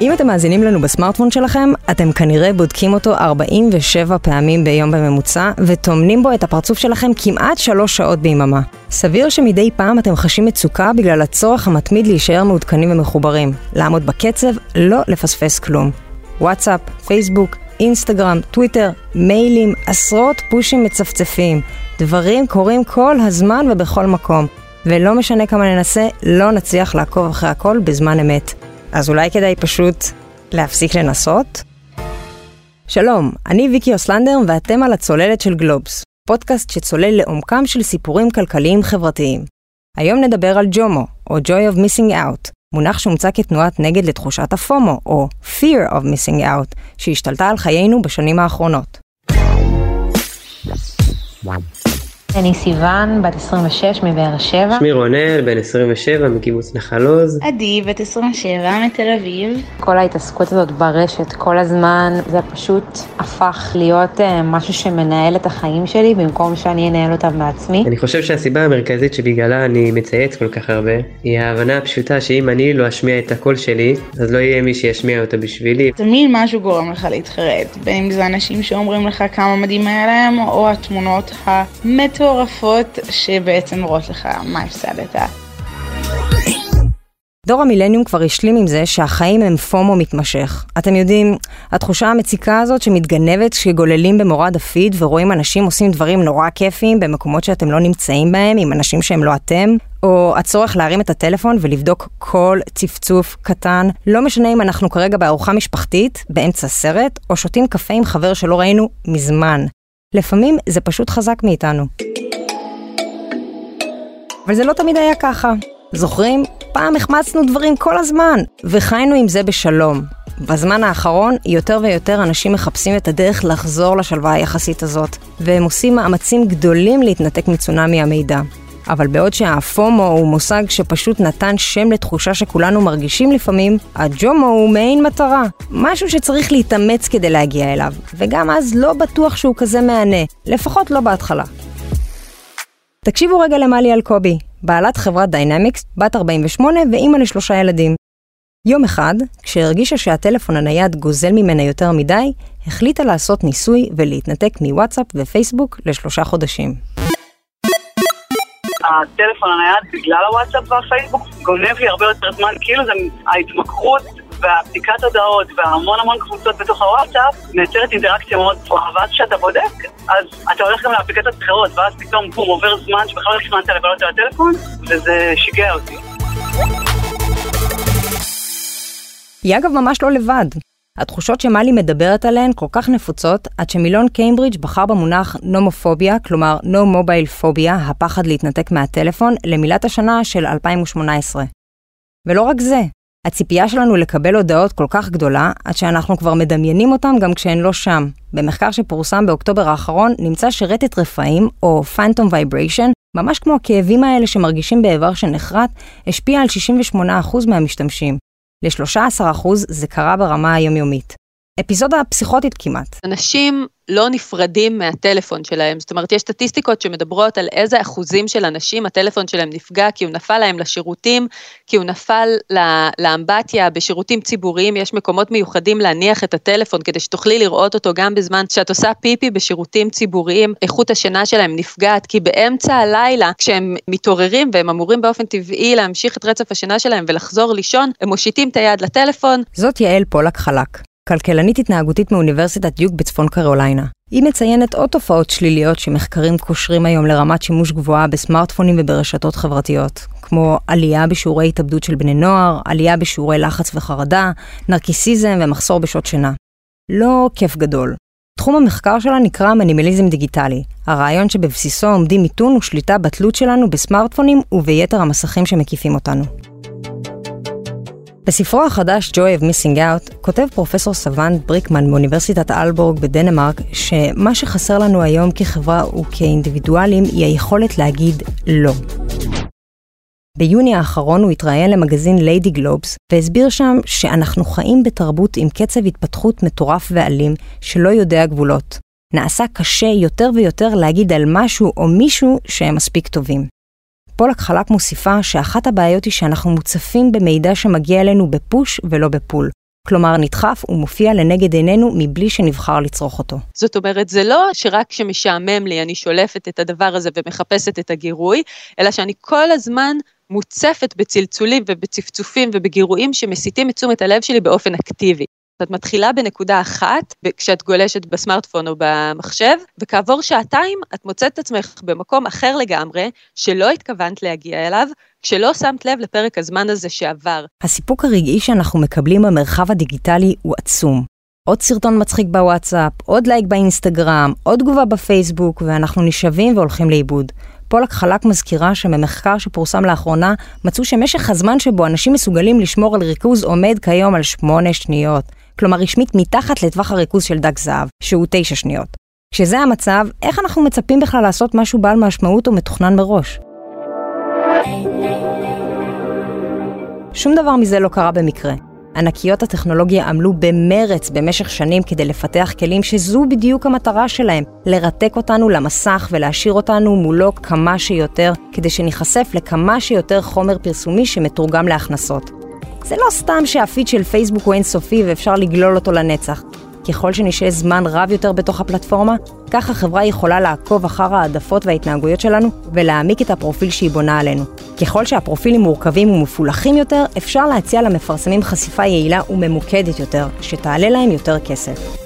אם אתם מאזינים לנו בסמארטפון שלכם, אתם כנראה בודקים אותו 47 פעמים ביום בממוצע, וטומנים בו את הפרצוף שלכם כמעט 3 שעות ביממה. סביר שמדי פעם אתם חשים מצוקה בגלל הצורך המתמיד להישאר מעודכנים ומחוברים, לעמוד בקצב, לא לפספס כלום. וואטסאפ, פייסבוק, אינסטגרם, טוויטר, מיילים, עשרות פושים מצפצפים. דברים קורים כל הזמן ובכל מקום. ולא משנה כמה ננסה, לא נצליח לעקוב אחרי הכל בזמן אמת. אז אולי כדאי פשוט להפסיק לנסות? שלום, אני ויקי אוסלנדר ואתם על הצוללת של גלובס, פודקאסט שצולל לעומקם של סיפורים כלכליים חברתיים. היום נדבר על ג'ומו, או Joy of Missing Out, מונח שהומצא כתנועת נגד לתחושת הפומו, או Fear of Missing Out, שהשתלטה על חיינו בשנים האחרונות. אני סיוון, בת 26 מבאר שבע. שמי רונל, בן 27 מקיבוץ נחל עוז. עדי, בת 27 מתל אביב. כל ההתעסקות הזאת ברשת כל הזמן, זה פשוט הפך להיות uh, משהו שמנהל את החיים שלי במקום שאני אנהל אותם בעצמי. אני חושב שהסיבה המרכזית שבגללה אני מצייץ כל כך הרבה, היא ההבנה הפשוטה שאם אני לא אשמיע את הקול שלי, אז לא יהיה מי שישמיע אותה בשבילי. תמיד משהו גורם לך להתחרט, בין אם זה אנשים שאומרים לך כמה מדהים היה להם, או התמונות המטו... מטורפות שבעצם רואות לך מה הפסדת. דור המילניום כבר השלים עם זה שהחיים הם פומו מתמשך. אתם יודעים, התחושה המציקה הזאת שמתגנבת כשגוללים במורד הפיד ורואים אנשים עושים דברים נורא כיפיים במקומות שאתם לא נמצאים בהם, עם אנשים שהם לא אתם, או הצורך להרים את הטלפון ולבדוק כל צפצוף קטן, לא משנה אם אנחנו כרגע בארוחה משפחתית, באמצע סרט, או שותים קפה עם חבר שלא ראינו מזמן. לפעמים זה פשוט חזק מאיתנו. אבל זה לא תמיד היה ככה. זוכרים? פעם החמצנו דברים כל הזמן, וחיינו עם זה בשלום. בזמן האחרון, יותר ויותר אנשים מחפשים את הדרך לחזור לשלווה היחסית הזאת, והם עושים מאמצים גדולים להתנתק מצונאמי המידע. אבל בעוד שהפומו הוא מושג שפשוט נתן שם לתחושה שכולנו מרגישים לפעמים, הג'ומו הוא מעין מטרה. משהו שצריך להתאמץ כדי להגיע אליו, וגם אז לא בטוח שהוא כזה מהנה, לפחות לא בהתחלה. תקשיבו רגע למלי אלקובי, בעלת חברת דיינמיקס, בת 48 ואימא לשלושה ילדים. יום אחד, כשהרגישה שהטלפון הנייד גוזל ממנה יותר מדי, החליטה לעשות ניסוי ולהתנתק מוואטסאפ ופייסבוק לשלושה חודשים. הטלפון הנייד בגלל הוואטסאפ והפייסבוק גונב לי הרבה יותר זמן, כאילו זה ההתמכרות והבדיקת הודעות והמון המון קבוצות בתוך הוואטסאפ מייצרת אינטראקציה מאוד גבוהה, ואז כשאתה בודק, אז אתה הולך גם לאפליקציות אחרות, ואז פתאום בום עובר זמן שבכלל לא תכננת לבלות על הטלפון, וזה שיגע אותי. היא אגב ממש לא לבד. התחושות שמלי מדברת עליהן כל כך נפוצות, עד שמילון קיימברידג' בחר במונח נומופוביה, כלומר נו מובייל פוביה, הפחד להתנתק מהטלפון, למילת השנה של 2018. ולא רק זה, הציפייה שלנו לקבל הודעות כל כך גדולה, עד שאנחנו כבר מדמיינים אותן גם כשהן לא שם. במחקר שפורסם באוקטובר האחרון, נמצא שרטט רפאים, או Phantom Vibration, ממש כמו הכאבים האלה שמרגישים באיבר שנחרט, השפיע על 68% מהמשתמשים. ל-13% זה קרה ברמה היומיומית. אפיזודה פסיכוטית כמעט. אנשים לא נפרדים מהטלפון שלהם, זאת אומרת, יש סטטיסטיקות שמדברות על איזה אחוזים של אנשים הטלפון שלהם נפגע, כי הוא נפל להם לשירותים, כי הוא נפל לאמבטיה, בשירותים ציבוריים יש מקומות מיוחדים להניח את הטלפון כדי שתוכלי לראות אותו גם בזמן שאת עושה פיפי בשירותים ציבוריים, איכות השינה שלהם נפגעת, כי באמצע הלילה, כשהם מתעוררים והם אמורים באופן טבעי להמשיך את רצף השינה שלהם ולחזור לישון, הם מושיטים את היד לטלפון. זאת יעל פולק חלק. כלכלנית התנהגותית מאוניברסיטת דיוק בצפון קרוליינה. היא מציינת עוד תופעות שליליות שמחקרים קושרים היום לרמת שימוש גבוהה בסמארטפונים וברשתות חברתיות, כמו עלייה בשיעורי התאבדות של בני נוער, עלייה בשיעורי לחץ וחרדה, נרקיסיזם ומחסור בשעות שינה. לא כיף גדול. תחום המחקר שלה נקרא מנימליזם דיגיטלי, הרעיון שבבסיסו עומדים מיתון ושליטה בתלות שלנו בסמארטפונים וביתר המסכים שמקיפים אותנו. בספרו החדש Joy of Missing Out כותב פרופסור סוואנט בריקמן מאוניברסיטת אלבורג בדנמרק שמה שחסר לנו היום כחברה וכאינדיבידואלים היא היכולת להגיד לא. ביוני האחרון הוא התראיין למגזין ליידי גלובס והסביר שם שאנחנו חיים בתרבות עם קצב התפתחות מטורף ואלים שלא יודע גבולות. נעשה קשה יותר ויותר להגיד על משהו או מישהו שהם מספיק טובים. פולק חלק מוסיפה שאחת הבעיות היא שאנחנו מוצפים במידע שמגיע אלינו בפוש ולא בפול. כלומר, נדחף ומופיע לנגד עינינו מבלי שנבחר לצרוך אותו. זאת אומרת, זה לא שרק כשמשעמם לי אני שולפת את הדבר הזה ומחפשת את הגירוי, אלא שאני כל הזמן מוצפת בצלצולים ובצפצופים ובגירויים שמסיטים את תשומת הלב שלי באופן אקטיבי. את מתחילה בנקודה אחת, כשאת גולשת בסמארטפון או במחשב, וכעבור שעתיים את מוצאת את עצמך במקום אחר לגמרי, שלא התכוונת להגיע אליו, כשלא שמת לב לפרק הזמן הזה שעבר. הסיפוק הרגעי שאנחנו מקבלים במרחב הדיגיטלי הוא עצום. עוד סרטון מצחיק בוואטסאפ, עוד לייק באינסטגרם, עוד תגובה בפייסבוק, ואנחנו נשאבים והולכים לאיבוד. פולק חלק מזכירה שבמחקר שפורסם לאחרונה, מצאו שמשך הזמן שבו אנשים מסוגלים לשמור על ריכוז עומד כיום על שמונה שניות. כלומר רשמית מתחת לטווח הריכוז של דג זהב, שהוא תשע שניות. כשזה המצב, איך אנחנו מצפים בכלל לעשות משהו בעל משמעות ומתוכנן מראש? שום דבר מזה לא קרה במקרה. ענקיות הטכנולוגיה עמלו במרץ במשך שנים כדי לפתח כלים שזו בדיוק המטרה שלהם, לרתק אותנו למסך ולהשאיר אותנו מולו כמה שיותר, כדי שניחשף לכמה שיותר חומר פרסומי שמתורגם להכנסות. זה לא סתם שהפיד של פייסבוק הוא אינסופי ואפשר לגלול אותו לנצח. ככל שנשאר זמן רב יותר בתוך הפלטפורמה, כך החברה יכולה לעקוב אחר העדפות וההתנהגויות שלנו ולהעמיק את הפרופיל שהיא בונה עלינו. ככל שהפרופילים מורכבים ומפולחים יותר, אפשר להציע למפרסמים חשיפה יעילה וממוקדת יותר, שתעלה להם יותר כסף.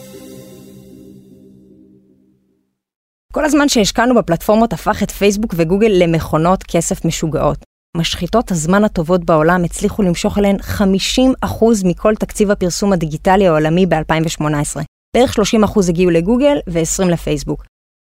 כל הזמן שהשקענו בפלטפורמות הפך את פייסבוק וגוגל למכונות כסף משוגעות. משחיתות הזמן הטובות בעולם הצליחו למשוך אליהן 50% מכל תקציב הפרסום הדיגיטלי העולמי ב-2018. בערך 30% הגיעו לגוגל ו-20 לפייסבוק.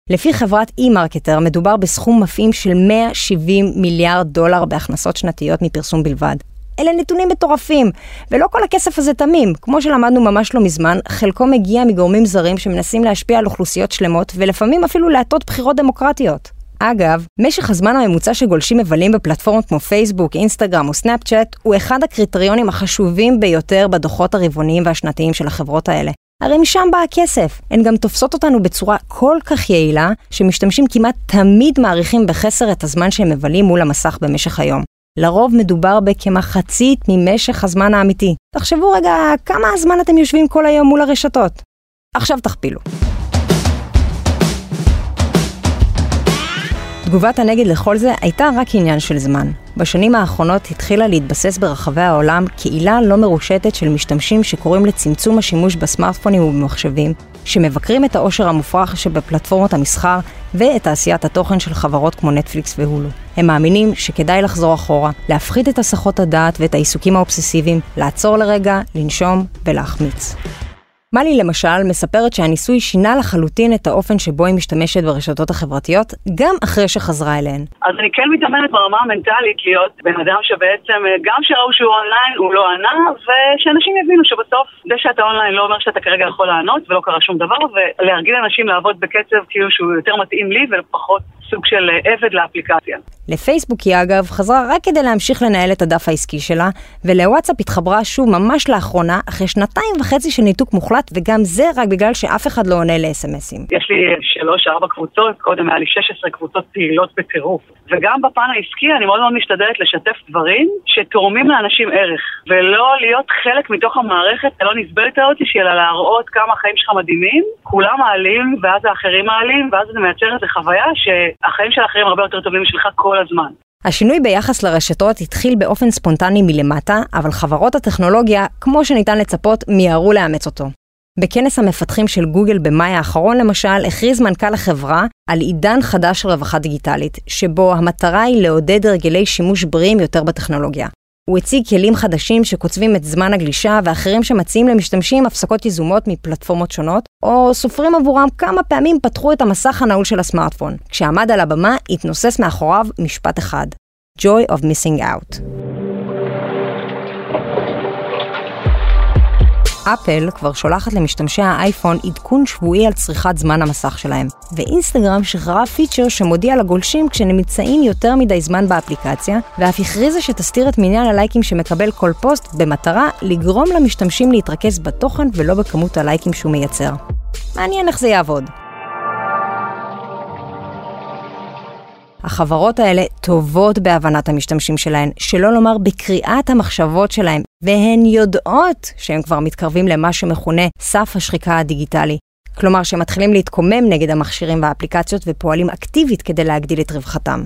לפי חברת e-מרקטר מדובר בסכום מפעים של 170 מיליארד דולר בהכנסות שנתיות מפרסום בלבד. אלה נתונים מטורפים, ולא כל הכסף הזה תמים. כמו שלמדנו ממש לא מזמן, חלקו מגיע מגורמים זרים שמנסים להשפיע על אוכלוסיות שלמות, ולפעמים אפילו להטות בחירות דמוקרטיות. אגב, משך הזמן הממוצע שגולשים מבלים בפלטפורמות כמו פייסבוק, אינסטגרם או סנאפצ'אט הוא אחד הקריטריונים החשובים ביותר בדוחות הרבעוניים והשנתיים של החברות האלה. הרי משם בא הכסף. הן גם תופסות אותנו בצורה כל כך יעילה, שמשתמשים כמעט תמיד מעריכים בחסר את הזמן שהם מבלים מול המסך במשך היום. לרוב מדובר בכמחצית ממשך הזמן האמיתי. תחשבו רגע כמה הזמן אתם יושבים כל היום מול הרשתות. עכשיו תכפילו. תגובת הנגד לכל זה הייתה רק עניין של זמן. בשנים האחרונות התחילה להתבסס ברחבי העולם קהילה לא מרושטת של משתמשים שקוראים לצמצום השימוש בסמארטפונים ובמחשבים, שמבקרים את העושר המופרך שבפלטפורמות המסחר ואת תעשיית התוכן של חברות כמו נטפליקס והולו. הם מאמינים שכדאי לחזור אחורה, להפחית את הסחות הדעת ואת העיסוקים האובססיביים, לעצור לרגע, לנשום ולהחמיץ. מלי למשל מספרת שהניסוי שינה לחלוטין את האופן שבו היא משתמשת ברשתות החברתיות, גם אחרי שחזרה אליהן. אז אני כן מתאמנת ברמה המנטלית להיות בן אדם שבעצם, אה, גם שראו שהוא אונליין, הוא לא ענה, ושאנשים יבינו שבסוף זה שאתה אונליין לא אומר שאתה כרגע יכול לענות ולא קרה שום דבר, ולהרגיל אנשים לעבוד בקצב כאילו שהוא יותר מתאים לי ופחות סוג של אה, עבד לאפליקציה. לפייסבוק היא אגב חזרה רק כדי להמשיך לנהל את הדף העסקי שלה, ולוואטסאפ התחברה שוב ממש לאחרונה, אחרי שנתיים וחצי של ניתוק מוחלט, וגם זה רק בגלל שאף אחד לא עונה לאס.אם.אסים. יש לי שלוש-ארבע קבוצות, קודם היה לי 16 קבוצות פעילות בטירוף. וגם בפן העסקי אני מאוד מאוד משתדלת לשתף דברים שתורמים לאנשים ערך, ולא להיות חלק מתוך המערכת הלא נסבלת הזאת, אלא להראות כמה החיים שלך מדהימים, כולם מעלים, ואז האחרים מעלים, ואז זה מייצר איזו חוויה שהחיים של האחרים הרבה יותר טובים משלך כל הזמן. השינוי ביחס לרשתות התחיל באופן ספונטני מלמטה, אבל חברות הטכנולוגיה, כמו שניתן לצפות, מיהרו לאמץ אותו. בכנס המפתחים של גוגל במאי האחרון למשל, הכריז מנכ"ל החברה על עידן חדש של רווחה דיגיטלית, שבו המטרה היא לעודד הרגלי שימוש בריאים יותר בטכנולוגיה. הוא הציג כלים חדשים שקוצבים את זמן הגלישה ואחרים שמציעים למשתמשים הפסקות יזומות מפלטפורמות שונות, או סופרים עבורם כמה פעמים פתחו את המסך הנעול של הסמארטפון. כשעמד על הבמה, התנוסס מאחוריו משפט אחד: Joy of Missing Out. אפל כבר שולחת למשתמשי האייפון עדכון שבועי על צריכת זמן המסך שלהם, ואינסטגרם שחררה פיצ'ר שמודיע לגולשים כשנמצאים יותר מדי זמן באפליקציה, ואף הכריזה שתסתיר את מניין הלייקים שמקבל כל פוסט, במטרה לגרום למשתמשים להתרכז בתוכן ולא בכמות הלייקים שהוא מייצר. מעניין איך זה יעבוד. החברות האלה טובות בהבנת המשתמשים שלהן, שלא לומר בקריאת המחשבות שלהן, והן יודעות שהם כבר מתקרבים למה שמכונה סף השחיקה הדיגיטלי. כלומר שמתחילים להתקומם נגד המכשירים והאפליקציות ופועלים אקטיבית כדי להגדיל את רווחתם.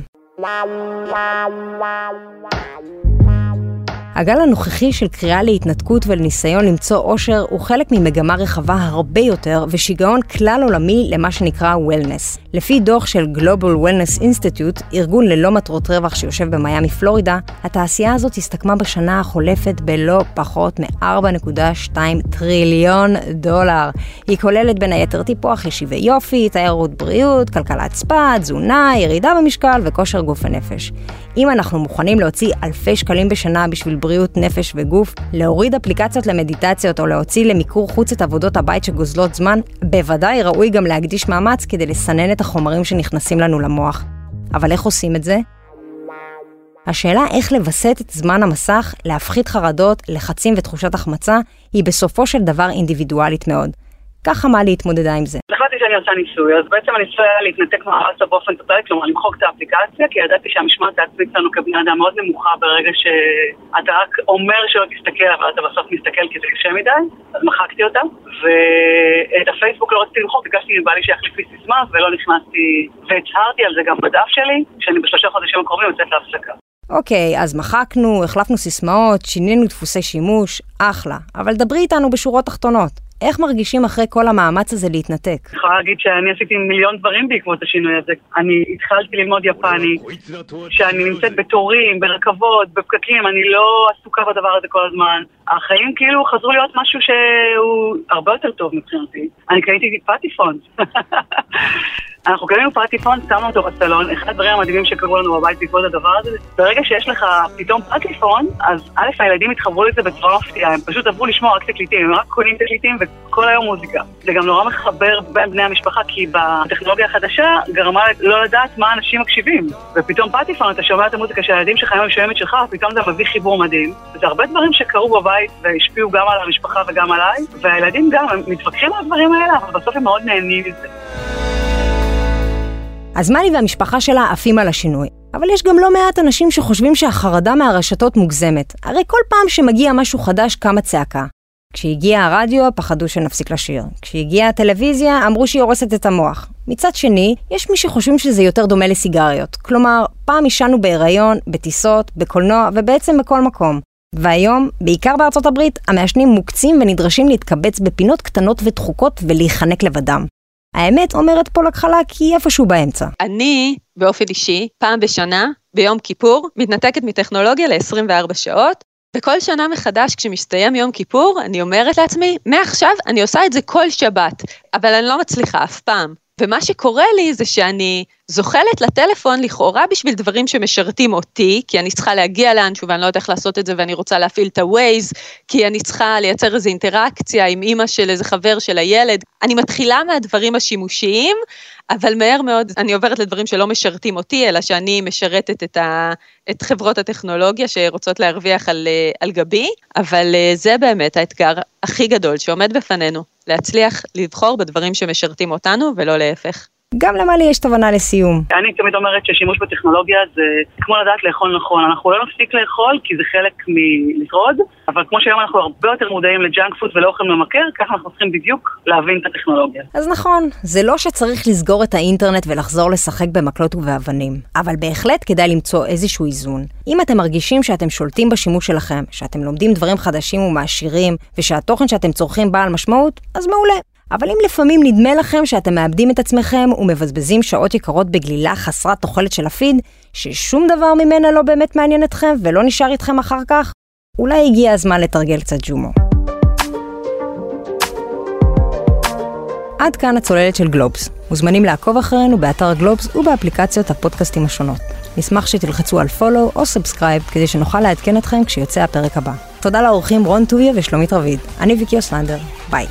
הגל הנוכחי של קריאה להתנתקות ולניסיון למצוא אושר הוא חלק ממגמה רחבה הרבה יותר ושיגעון כלל עולמי למה שנקרא וולנס. לפי דוח של Global Wellness Institute, ארגון ללא מטרות רווח שיושב במיאמי פלורידה, התעשייה הזאת הסתכמה בשנה החולפת בלא פחות מ-4.2 טריליון דולר. היא כוללת בין היתר טיפוח ישיבי יופי, תיירות בריאות, כלכלת ספא, תזונה, ירידה במשקל וכושר גוף ונפש. אם אנחנו מוכנים להוציא אלפי שקלים בשנה בשביל בריאות נפש וגוף, להוריד אפליקציות למדיטציות או להוציא למיקור חוץ את עבודות הבית שגוזלות זמן, בוודאי ראוי גם להקדיש מאמץ כדי לסנן את החומרים שנכנסים לנו למוח. אבל איך עושים את זה? השאלה איך לווסת את זמן המסך, להפחית חרדות, לחצים ותחושת החמצה, היא בסופו של דבר אינדיבידואלית מאוד. ככה מה להתמודדה עם זה. החלטתי שאני עושה ניסוי, אז בעצם הניסוי היה להתנתק מהוואטסאפ באופן טוטלי, כלומר למחוק את האפליקציה, כי ידעתי שהמשמעת העצמית שלנו כבני אדם מאוד נמוכה ברגע שאתה רק אומר שלא תסתכל, אבל אתה בסוף מסתכל כי זה קשה מדי, אז מחקתי אותה, ואת הפייסבוק לא רציתי למחוק, ביקשתי מבעלי שיחליף לי סיסמה, ולא נכנסתי, והצהרתי על זה גם בדף שלי, שאני בשלושה חודשים הקרובים יוצאת להפסקה. אוקיי, אז מחקנו, החלפנו סיסמאות, שינינו דפוסי שימוש, אחלה. אבל דברי איתנו בשורות תחתונות. איך מרגישים אחרי כל המאמץ הזה להתנתק? אני יכולה להגיד שאני עשיתי מיליון דברים בעקבות השינוי הזה. אני התחלתי ללמוד יפנית, שאני נמצאת בתורים, ברכבות, בפקקים, אני לא עסוקה בדבר הזה כל הזמן. החיים כאילו חזרו להיות משהו שהוא הרבה יותר טוב מבחינתי. אני קניתי פטיפון. אנחנו קנינו פטיפון, שמנו אותו בסלון, אחד הדברים המדהימים שקרו לנו בבית בעקבות הדבר הזה, ברגע שיש לך פתאום פטיפון, אז א', הילדים התחברו לזה בצורה מפתיעה, הם פשוט עברו לשמוע רק תקליטים, הם רק קונים תקליטים וכל היום מוזיקה. זה גם נורא מחבר בין בני המשפחה, כי בטכנולוגיה החדשה גרמה לא לדעת מה אנשים מקשיבים. ופתאום פטיפון, אתה שומע את המוזיקה של הילדים שלך, היום משלמת שלך, ופתאום זה מביא חיבור מדהים. זה הרבה דברים שקרו בבית והשפיעו גם על המשפחה וגם עליי, והילדים גם, הם מתווכחים על הדברים האלה, אבל בסוף הם מאוד נהנים מזה. אז מלי והמשפחה שלה עפים על השינוי. אבל יש גם לא מעט אנשים שחושבים שהחרדה מהרשתות מוגזמת. הרי כל פעם שמגיע משהו חדש קמה צעקה. כשהגיע הרדיו, פחדו שנפסיק לשיר. כשהגיעה הטלוויזיה, אמרו שהיא הורסת את המוח. מצד שני, יש מי שחושבים שזה יותר דומה לסיגריות. כלומר, פעם עישנו בהיריון, בטיסות, בקולנוע ובעצם בכל מקום. והיום, בעיקר בארצות הברית, המעשנים מוקצים ונדרשים להתקבץ בפינות קטנות ודחוקות ולהיחנק לבדם. האמת אומרת פה לקחלה כי היא איפשהו באמצע. אני, באופן אישי, פעם בשנה, ביום כיפור, מתנתקת מטכנולוגיה ל-24 שעות, וכל שנה מחדש כשמסתיים יום כיפור, אני אומרת לעצמי, מעכשיו אני עושה את זה כל שבת, אבל אני לא מצליחה אף פעם. ומה שקורה לי זה שאני זוחלת לטלפון לכאורה בשביל דברים שמשרתים אותי, כי אני צריכה להגיע לאנשהו ואני לא יודעת איך לעשות את זה ואני רוצה להפעיל את ה-Waze, כי אני צריכה לייצר איזו אינטראקציה עם אימא של איזה חבר של הילד. אני מתחילה מהדברים השימושיים, אבל מהר מאוד אני עוברת לדברים שלא משרתים אותי, אלא שאני משרתת את, ה, את חברות הטכנולוגיה שרוצות להרוויח על, על גבי, אבל אה, זה באמת האתגר הכי גדול שעומד בפנינו, להצליח לבחור בדברים שמשרתים אותנו ולא להפך. גם למלי יש תובנה לסיום. אני תמיד אומרת ששימוש בטכנולוגיה זה כמו לדעת לאכול נכון. אנחנו לא נפסיק לאכול כי זה חלק מלשרוד, אבל כמו שהיום אנחנו הרבה יותר מודעים לג'אנק פוד ולאוכל ממכר, ככה אנחנו צריכים בדיוק להבין את הטכנולוגיה. אז נכון, זה לא שצריך לסגור את האינטרנט ולחזור לשחק במקלות ובאבנים, אבל בהחלט כדאי למצוא איזשהו איזון. אם אתם מרגישים שאתם שולטים בשימוש שלכם, שאתם לומדים דברים חדשים ומעשירים, ושהתוכן שאתם צורכים בעל משמעות, אז מעולה. אבל אם לפעמים נדמה לכם שאתם מאבדים את עצמכם ומבזבזים שעות יקרות בגלילה חסרת תוחלת של הפיד, ששום דבר ממנה לא באמת מעניין אתכם ולא נשאר איתכם אחר כך, אולי הגיע הזמן לתרגל קצת ג'ומו. עד כאן הצוללת של גלובס. מוזמנים לעקוב אחרינו באתר גלובס ובאפליקציות הפודקאסטים השונות. נשמח שתלחצו על follow או subscribe כדי שנוכל לעדכן אתכם כשיוצא הפרק הבא. תודה לאורחים רון טוביה ושלומית רביד. אני ויקי אוסלנדר. ביי.